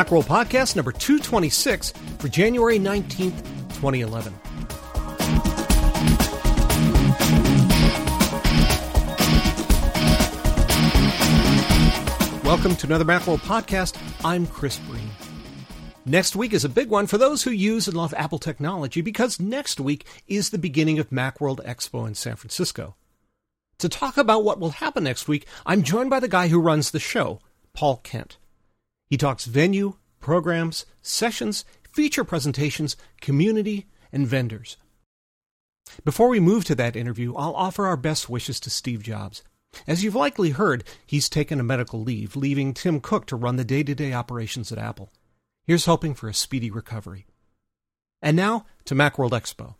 Macworld Podcast number 226 for January 19th, 2011. Welcome to another Macworld Podcast. I'm Chris Breen. Next week is a big one for those who use and love Apple technology because next week is the beginning of Macworld Expo in San Francisco. To talk about what will happen next week, I'm joined by the guy who runs the show, Paul Kent. He talks venue, programs, sessions, feature presentations, community, and vendors. Before we move to that interview, I'll offer our best wishes to Steve Jobs. As you've likely heard, he's taken a medical leave, leaving Tim Cook to run the day to day operations at Apple. Here's hoping for a speedy recovery. And now to Macworld Expo.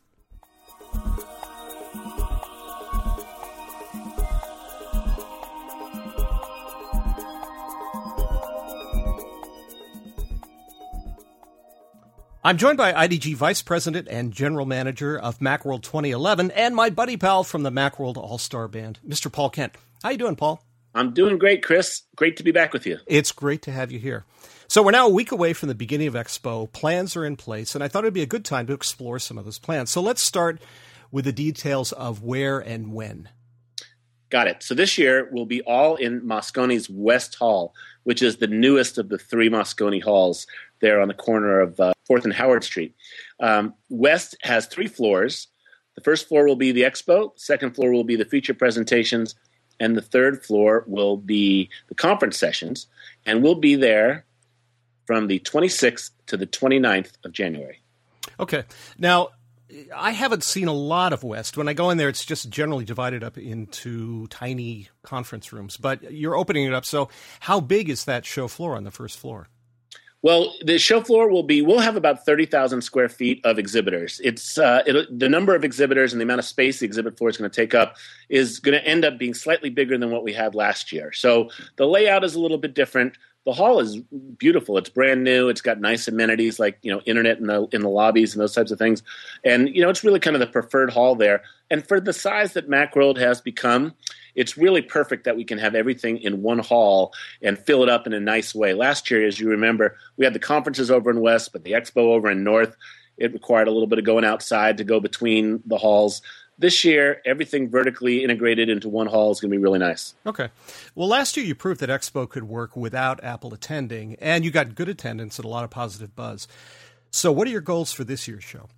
I'm joined by IDG Vice President and General Manager of Macworld 2011 and my buddy pal from the Macworld All Star Band, Mr. Paul Kent. How you doing, Paul? I'm doing great, Chris. Great to be back with you. It's great to have you here. So we're now a week away from the beginning of Expo. Plans are in place, and I thought it'd be a good time to explore some of those plans. So let's start with the details of where and when. Got it. So this year we'll be all in Moscone's West Hall, which is the newest of the three Mosconi halls there on the corner of uh, 4th and Howard Street. Um, West has three floors. The first floor will be the expo, the second floor will be the feature presentations, and the third floor will be the conference sessions. And we'll be there from the 26th to the 29th of January. Okay. Now, I haven't seen a lot of West. When I go in there, it's just generally divided up into tiny conference rooms, but you're opening it up. So, how big is that show floor on the first floor? Well, the show floor will be. We'll have about thirty thousand square feet of exhibitors. It's uh, the number of exhibitors and the amount of space the exhibit floor is going to take up is going to end up being slightly bigger than what we had last year. So the layout is a little bit different. The hall is beautiful. It's brand new. It's got nice amenities like you know internet in the in the lobbies and those types of things. And you know it's really kind of the preferred hall there. And for the size that Macworld has become, it's really perfect that we can have everything in one hall and fill it up in a nice way. Last year, as you remember, we had the conferences over in West, but the expo over in North. It required a little bit of going outside to go between the halls. This year, everything vertically integrated into one hall is going to be really nice. Okay. Well, last year you proved that Expo could work without Apple attending, and you got good attendance and a lot of positive buzz. So, what are your goals for this year's show?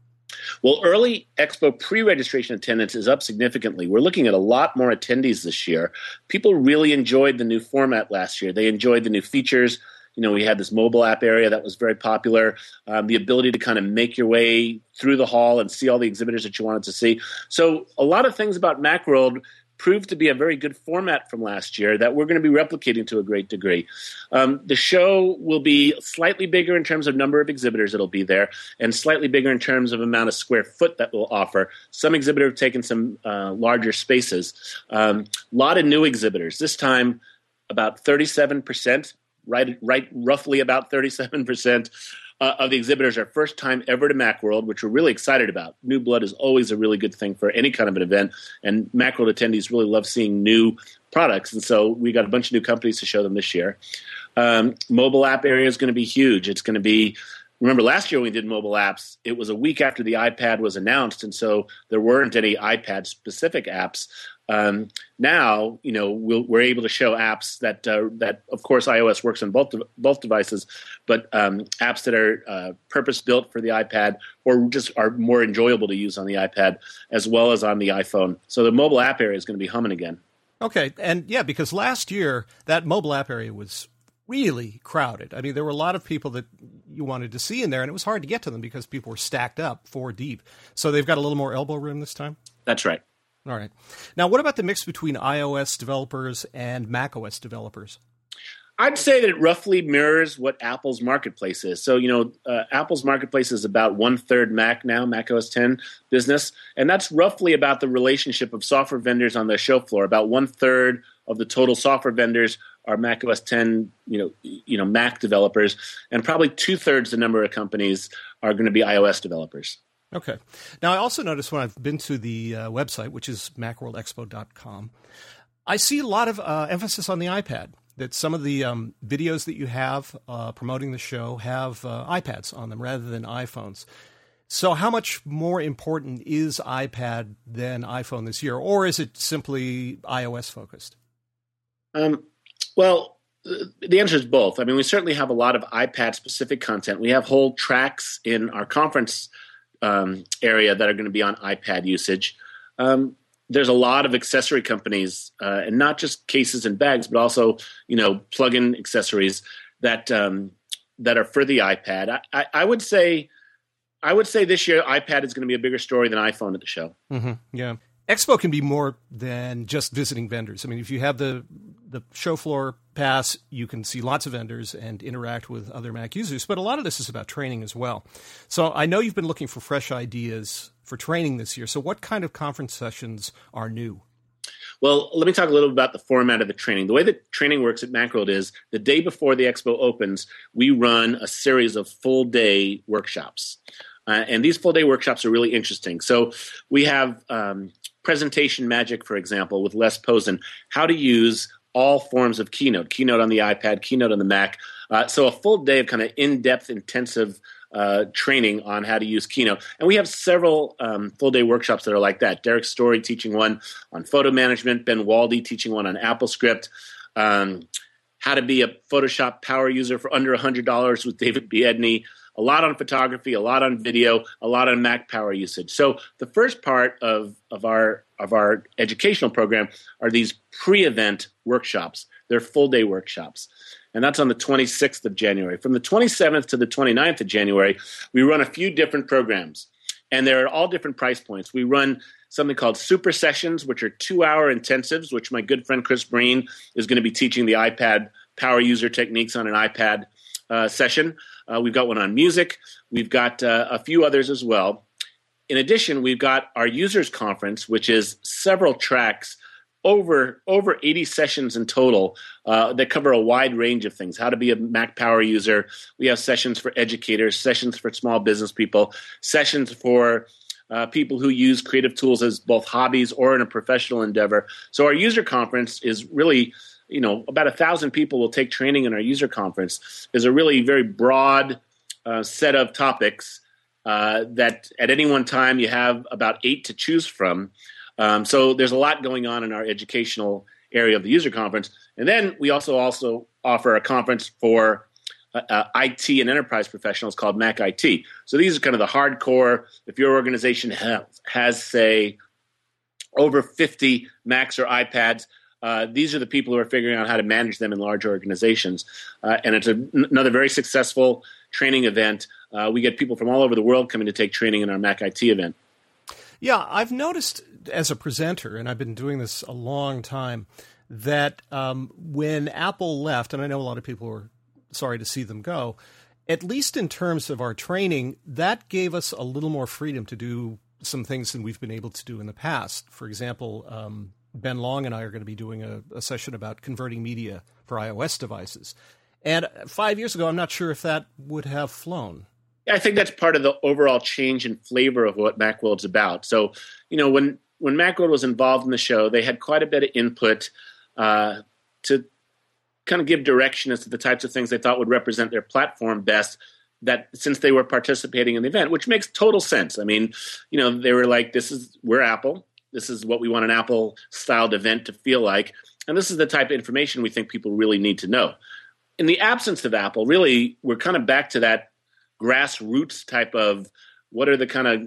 Well, early Expo pre registration attendance is up significantly. We're looking at a lot more attendees this year. People really enjoyed the new format last year. They enjoyed the new features. You know, we had this mobile app area that was very popular, um, the ability to kind of make your way through the hall and see all the exhibitors that you wanted to see. So, a lot of things about Macworld proved to be a very good format from last year that we're going to be replicating to a great degree. Um, the show will be slightly bigger in terms of number of exhibitors that'll be there, and slightly bigger in terms of amount of square foot that we'll offer. Some exhibitors have taken some uh, larger spaces. A um, lot of new exhibitors. This time, about 37%, right, right, roughly about 37% uh, of the exhibitors are first time ever to Macworld, which we're really excited about. New blood is always a really good thing for any kind of an event, and Macworld attendees really love seeing new products, and so we got a bunch of new companies to show them this year. Um, mobile app area is going to be huge. It's going to be remember last year when we did mobile apps, it was a week after the iPad was announced, and so there weren't any iPad specific apps. Um, now, you know, we we are able to show apps that uh, that, of course, iOS works on both both devices, but um, apps that are uh, purpose built for the iPad or just are more enjoyable to use on the iPad as well as on the iPhone. So the mobile app area is going to be humming again. Okay, and yeah, because last year that mobile app area was really crowded. I mean, there were a lot of people that you wanted to see in there, and it was hard to get to them because people were stacked up four deep. So they've got a little more elbow room this time. That's right. All right. Now, what about the mix between iOS developers and macOS developers? I'd say that it roughly mirrors what Apple's marketplace is. So, you know, uh, Apple's marketplace is about one third Mac now, Mac OS 10 business, and that's roughly about the relationship of software vendors on their show floor. About one third of the total software vendors are Mac OS 10, you know, you know, Mac developers, and probably two thirds the number of companies are going to be iOS developers. Okay. Now, I also noticed when I've been to the uh, website, which is macworldexpo.com, I see a lot of uh, emphasis on the iPad. that some of the um, videos that you have uh, promoting the show have uh, iPads on them rather than iPhones. So, how much more important is iPad than iPhone this year, or is it simply iOS focused? Um, well, the answer is both. I mean, we certainly have a lot of iPad specific content. We have whole tracks in our conference um, area that are going to be on iPad usage. Um, there's a lot of accessory companies, uh, and not just cases and bags, but also you know plug-in accessories that um, that are for the iPad. I, I, I, would say, I would say this year iPad is going to be a bigger story than iPhone at the show. Mm-hmm. Yeah, Expo can be more than just visiting vendors. I mean, if you have the the show floor pass, you can see lots of vendors and interact with other Mac users. But a lot of this is about training as well. So I know you've been looking for fresh ideas for training this year. So what kind of conference sessions are new? Well, let me talk a little about the format of the training. The way that training works at Macworld is the day before the expo opens, we run a series of full day workshops. Uh, and these full day workshops are really interesting. So we have um, presentation magic, for example, with Les Posen, how to use all forms of Keynote, Keynote on the iPad, Keynote on the Mac. Uh, so a full day of kind of in-depth, intensive uh, training on how to use Keynote. And we have several um, full day workshops that are like that. Derrick Story teaching one on photo management, Ben Waldie teaching one on AppleScript, um, how to be a Photoshop power user for under $100 with David Biedny, a lot on photography, a lot on video, a lot on Mac power usage. So the first part of, of our of our educational program are these pre-event workshops. They're full day workshops. And that's on the 26th of January. From the 27th to the 29th of January, we run a few different programs. And they're at all different price points. We run something called super sessions, which are two hour intensives, which my good friend Chris Breen is going to be teaching the iPad power user techniques on an iPad uh, session. Uh, we've got one on music. We've got uh, a few others as well. In addition, we've got our users conference, which is several tracks over over 80 sessions in total uh, that cover a wide range of things how to be a mac power user we have sessions for educators sessions for small business people sessions for uh, people who use creative tools as both hobbies or in a professional endeavor so our user conference is really you know about a thousand people will take training in our user conference is a really very broad uh, set of topics uh, that at any one time you have about eight to choose from. Um, so there's a lot going on in our educational area of the user conference, and then we also also offer a conference for uh, uh IT and enterprise professionals called Mac IT. So these are kind of the hardcore. If your organization has, has say over 50 Macs or iPads, uh, these are the people who are figuring out how to manage them in large organizations. Uh, and it's a, another very successful training event. Uh, we get people from all over the world coming to take training in our Mac IT event. Yeah, I've noticed as a presenter, and I've been doing this a long time, that um, when Apple left, and I know a lot of people were sorry to see them go, at least in terms of our training, that gave us a little more freedom to do some things than we've been able to do in the past. For example, um, Ben Long and I are going to be doing a, a session about converting media for iOS devices. And five years ago, I'm not sure if that would have flown. I think that's part of the overall change in flavor of what Macworld's about. So, you know, when when Macworld was involved in the show, they had quite a bit of input uh, to kind of give direction as to the types of things they thought would represent their platform best. That since they were participating in the event, which makes total sense. I mean, you know, they were like, "This is we're Apple this is what we want an Apple styled event to feel like. And this is the type of information we think people really need to know. In the absence of Apple, really, we're kind of back to that grassroots type of what are the kind of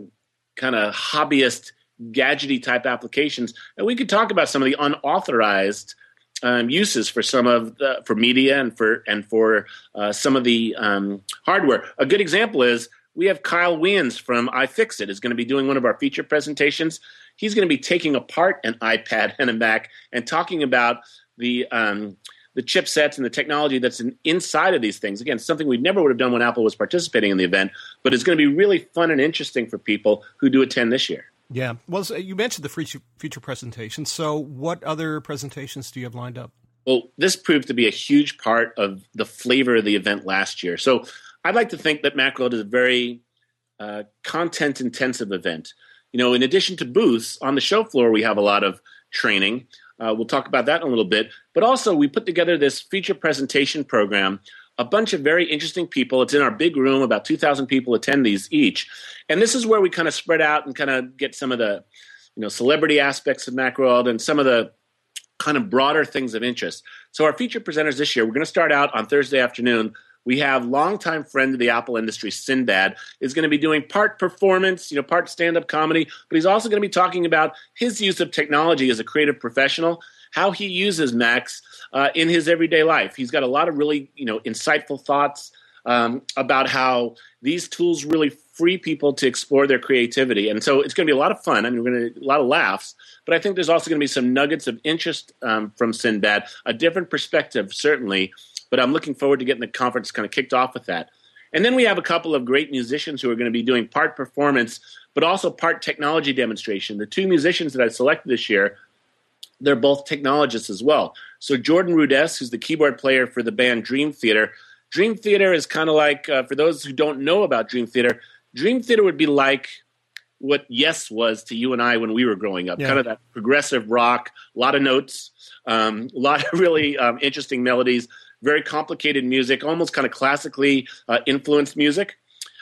kind of hobbyist gadgety type applications. And we could talk about some of the unauthorized um, uses for some of the, for media and for and for uh, some of the um, hardware. A good example is we have Kyle Wiens from iFixit is going to be doing one of our feature presentations he's going to be taking apart an iPad and a Mac and talking about the um, the chipsets and the technology that's in, inside of these things. Again, something we never would have done when Apple was participating in the event, but it's going to be really fun and interesting for people who do attend this year. Yeah. Well, so you mentioned the future, future presentation. So, what other presentations do you have lined up? Well, this proved to be a huge part of the flavor of the event last year. So, I'd like to think that Macworld is a very uh, content intensive event you know, in addition to booths on the show floor, we have a lot of training. Uh, we'll talk about that in a little bit. But also, we put together this feature presentation program. A bunch of very interesting people. It's in our big room. About 2,000 people attend these each. And this is where we kind of spread out and kind of get some of the you know, celebrity aspects of Macworld and some of the kind of broader things of interest. So, our feature presenters this year, we're going to start out on Thursday afternoon we have longtime friend of the Apple industry, Sinbad, is going to be doing part performance, you know, part stand-up comedy, but he's also going to be talking about his use of technology as a creative professional, how he uses Macs uh, in his everyday life. He's got a lot of really, you know, insightful thoughts um, about how these tools really free people to explore their creativity. And so it's going to be a lot of fun. I mean, we're going to a lot of laughs, but I think there's also going to be some nuggets of interest um, from Sinbad, a different perspective, certainly, but I'm looking forward to getting the conference kind of kicked off with that. And then we have a couple of great musicians who are going to be doing part performance, but also part technology demonstration. The two musicians that I selected this year, they're both technologists as well. So Jordan Rudess, who's the keyboard player for the band Dream Theater. Dream Theater is kind of like, uh, for those who don't know about Dream Theater, Dream Theater would be like what Yes was to you and I when we were growing up. Yeah. Kind of that progressive rock, a lot of notes, um, a lot of really um, interesting melodies very complicated music, almost kind of classically uh, influenced music.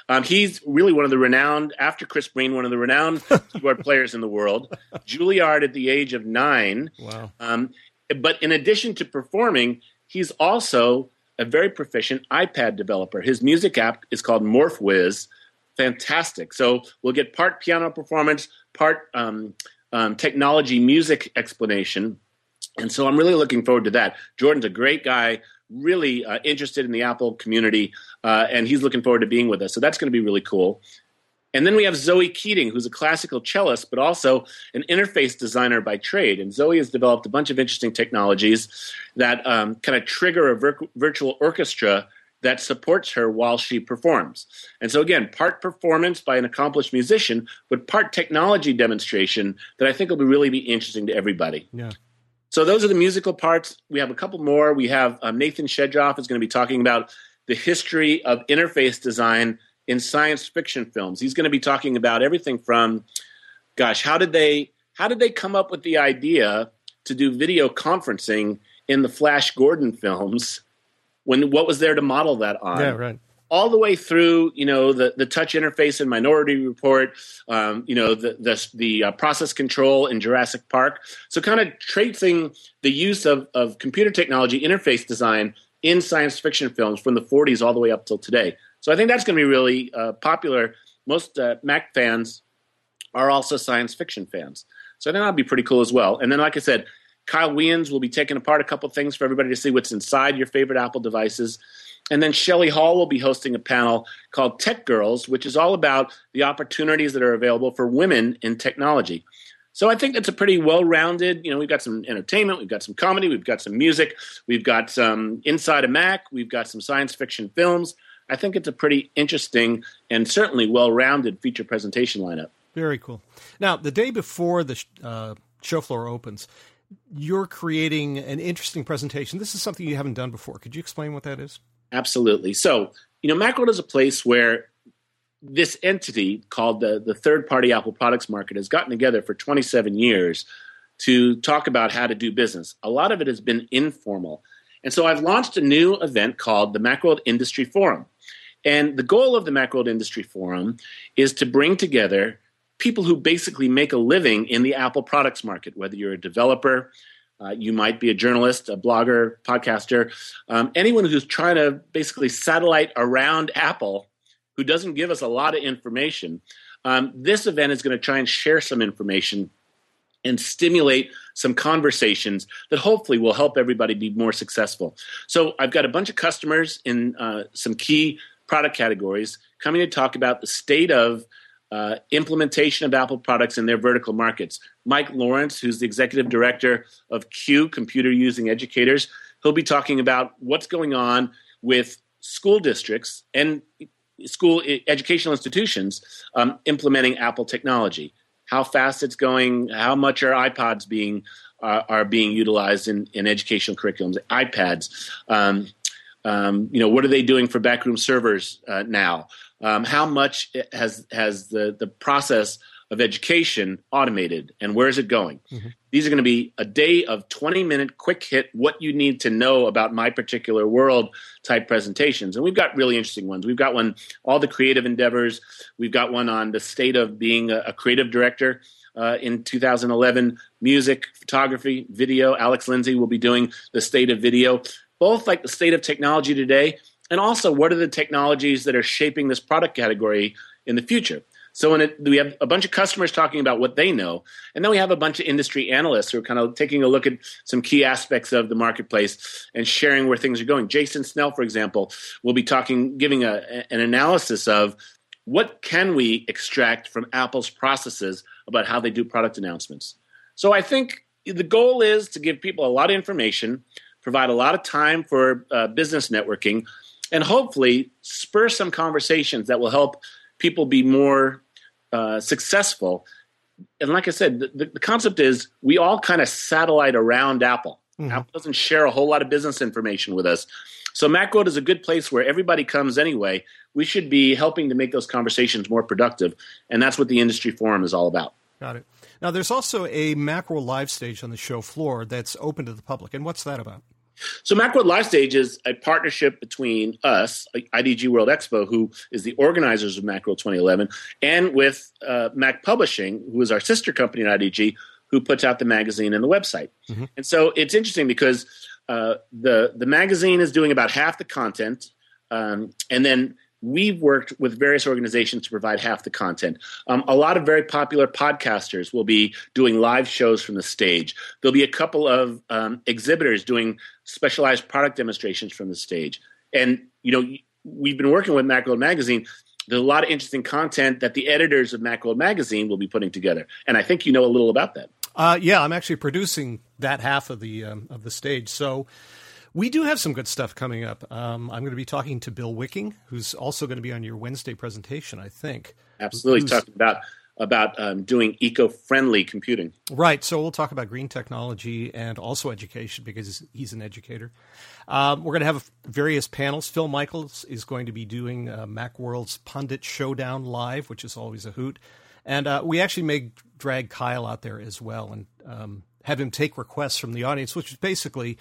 Um, he's really one of the renowned, after Chris Breen, one of the renowned keyboard players in the world. Juilliard at the age of nine. Wow. Um, but in addition to performing, he's also a very proficient iPad developer. His music app is called MorphWiz. Fantastic. So we'll get part piano performance, part um, um, technology music explanation. And so I'm really looking forward to that. Jordan's a great guy really uh, interested in the Apple community, uh, and he's looking forward to being with us. So that's going to be really cool. And then we have Zoe Keating, who's a classical cellist, but also an interface designer by trade. And Zoe has developed a bunch of interesting technologies that um, kind of trigger a vir- virtual orchestra that supports her while she performs. And so, again, part performance by an accomplished musician, but part technology demonstration that I think will be really be interesting to everybody. Yeah. So those are the musical parts. We have a couple more. We have um, Nathan Shedroff is going to be talking about the history of interface design in science fiction films. He's going to be talking about everything from, gosh, how did they how did they come up with the idea to do video conferencing in the Flash Gordon films? When what was there to model that on? Yeah, right all the way through, you know, the, the touch interface in Minority Report, um, you know, the the, the uh, process control in Jurassic Park. So, kind of tracing the use of, of computer technology interface design in science fiction films from the 40s all the way up till today. So, I think that's going to be really uh, popular. Most uh, Mac fans are also science fiction fans. So, I think that'll be pretty cool as well. And then, like I said, Kyle Wiens will be taking apart a couple things for everybody to see what's inside your favorite Apple devices. And then Shelley Hall will be hosting a panel called Tech Girls, which is all about the opportunities that are available for women in technology. So I think it's a pretty well-rounded. You know, we've got some entertainment, we've got some comedy, we've got some music, we've got some Inside a Mac, we've got some science fiction films. I think it's a pretty interesting and certainly well-rounded feature presentation lineup. Very cool. Now, the day before the uh, show floor opens, you're creating an interesting presentation. This is something you haven't done before. Could you explain what that is? Absolutely. So, you know, Macworld is a place where this entity called the, the third party Apple products market has gotten together for 27 years to talk about how to do business. A lot of it has been informal. And so I've launched a new event called the Macworld Industry Forum. And the goal of the Macworld Industry Forum is to bring together people who basically make a living in the Apple products market, whether you're a developer, uh, you might be a journalist, a blogger, podcaster, um, anyone who's trying to basically satellite around Apple who doesn't give us a lot of information. Um, this event is going to try and share some information and stimulate some conversations that hopefully will help everybody be more successful. So, I've got a bunch of customers in uh, some key product categories coming to talk about the state of uh, implementation of Apple products in their vertical markets. Mike Lawrence, who's the executive director of CUE, Computer Using Educators, he'll be talking about what's going on with school districts and school educational institutions um, implementing Apple technology. How fast it's going, how much are iPods being uh, are being utilized in, in educational curriculums, iPads. Um, um, you know, what are they doing for backroom servers uh, now? Um, how much has has the the process of education automated and where is it going? Mm-hmm. these are going to be a day of 20 minute quick hit what you need to know about my particular world type presentations. And we've got really interesting ones. We've got one all the creative endeavors. We've got one on the state of being a, a creative director uh, in 2011 music photography video. Alex lindsay will be doing the state of video. Both like the state of technology today and also what are the technologies that are shaping this product category in the future so it, we have a bunch of customers talking about what they know, and then we have a bunch of industry analysts who are kind of taking a look at some key aspects of the marketplace and sharing where things are going. Jason Snell, for example, will be talking, giving a, an analysis of what can we extract from Apple's processes about how they do product announcements. So I think the goal is to give people a lot of information, provide a lot of time for uh, business networking, and hopefully spur some conversations that will help people be more uh, successful. And like I said, the, the concept is we all kind of satellite around Apple. Mm-hmm. Apple doesn't share a whole lot of business information with us. So Macworld is a good place where everybody comes anyway. We should be helping to make those conversations more productive, and that's what the industry forum is all about. Got it. Now, there's also a Macworld live stage on the show floor that's open to the public, and what's that about? So Macworld Live Stage is a partnership between us, IDG World Expo, who is the organizers of Macworld 2011, and with uh, Mac Publishing, who is our sister company at IDG, who puts out the magazine and the website. Mm-hmm. And so it's interesting because uh, the the magazine is doing about half the content, um, and then we've worked with various organizations to provide half the content. Um, a lot of very popular podcasters will be doing live shows from the stage. There'll be a couple of um, exhibitors doing specialized product demonstrations from the stage. And, you know, we've been working with Macworld Magazine. There's a lot of interesting content that the editors of Macworld Magazine will be putting together. And I think you know a little about that. Uh, yeah, I'm actually producing that half of the um, of the stage. So we do have some good stuff coming up. Um, I'm going to be talking to Bill Wicking, who's also going to be on your Wednesday presentation, I think. Absolutely, who's, talking about about um, doing eco-friendly computing. Right. So we'll talk about green technology and also education because he's an educator. Um, we're going to have various panels. Phil Michaels is going to be doing uh, MacWorld's Pundit Showdown live, which is always a hoot. And uh, we actually may drag Kyle out there as well and um, have him take requests from the audience, which is basically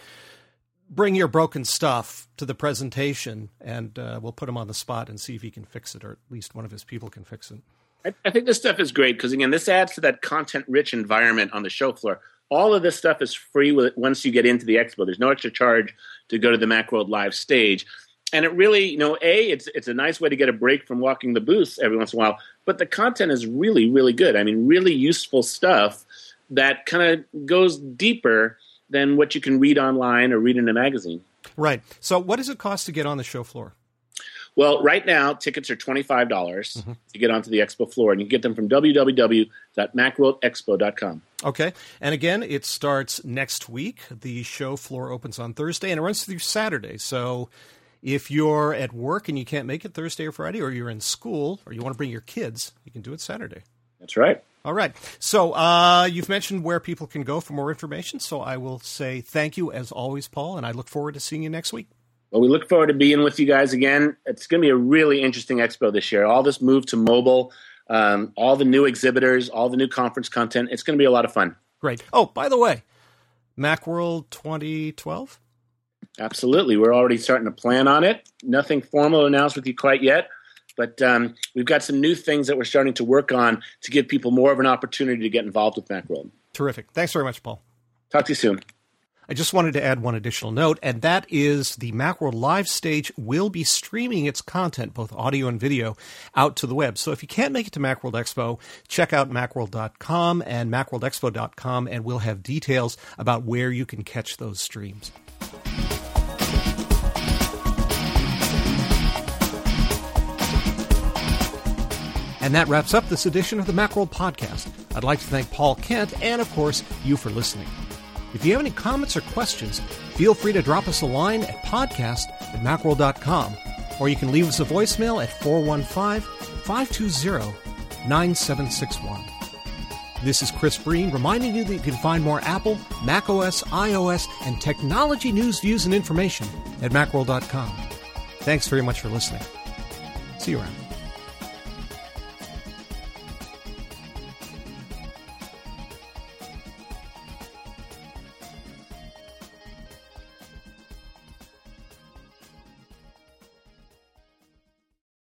bring your broken stuff to the presentation, and uh, we'll put him on the spot and see if he can fix it, or at least one of his people can fix it. I, I think this stuff is great because again, this adds to that content-rich environment on the show floor. All of this stuff is free with, once you get into the expo. There's no extra charge to go to the MacWorld live stage. And it really, you know, a it's it's a nice way to get a break from walking the booths every once in a while. But the content is really, really good. I mean, really useful stuff that kind of goes deeper than what you can read online or read in a magazine. Right. So, what does it cost to get on the show floor? Well, right now, tickets are $25 mm-hmm. to get onto the expo floor, and you can get them from www.macworldexpo.com. Okay. And again, it starts next week. The show floor opens on Thursday, and it runs through Saturday. So if you're at work and you can't make it Thursday or Friday, or you're in school, or you want to bring your kids, you can do it Saturday. That's right. All right. So uh, you've mentioned where people can go for more information. So I will say thank you as always, Paul, and I look forward to seeing you next week. Well, we look forward to being with you guys again. It's going to be a really interesting expo this year. All this move to mobile, um, all the new exhibitors, all the new conference content. It's going to be a lot of fun. Great. Oh, by the way, Macworld 2012? Absolutely. We're already starting to plan on it. Nothing formal announced with you quite yet. But um, we've got some new things that we're starting to work on to give people more of an opportunity to get involved with Macworld. Terrific. Thanks very much, Paul. Talk to you soon. I just wanted to add one additional note, and that is the Macworld Live stage will be streaming its content, both audio and video, out to the web. So if you can't make it to Macworld Expo, check out macworld.com and macworldexpo.com, and we'll have details about where you can catch those streams. And that wraps up this edition of the Macworld Podcast. I'd like to thank Paul Kent and, of course, you for listening. If you have any comments or questions, feel free to drop us a line at podcast at macworld.com, or you can leave us a voicemail at 415 520 9761. This is Chris Breen reminding you that you can find more Apple, macOS, iOS, and technology news, views, and information at macworld.com. Thanks very much for listening. See you around.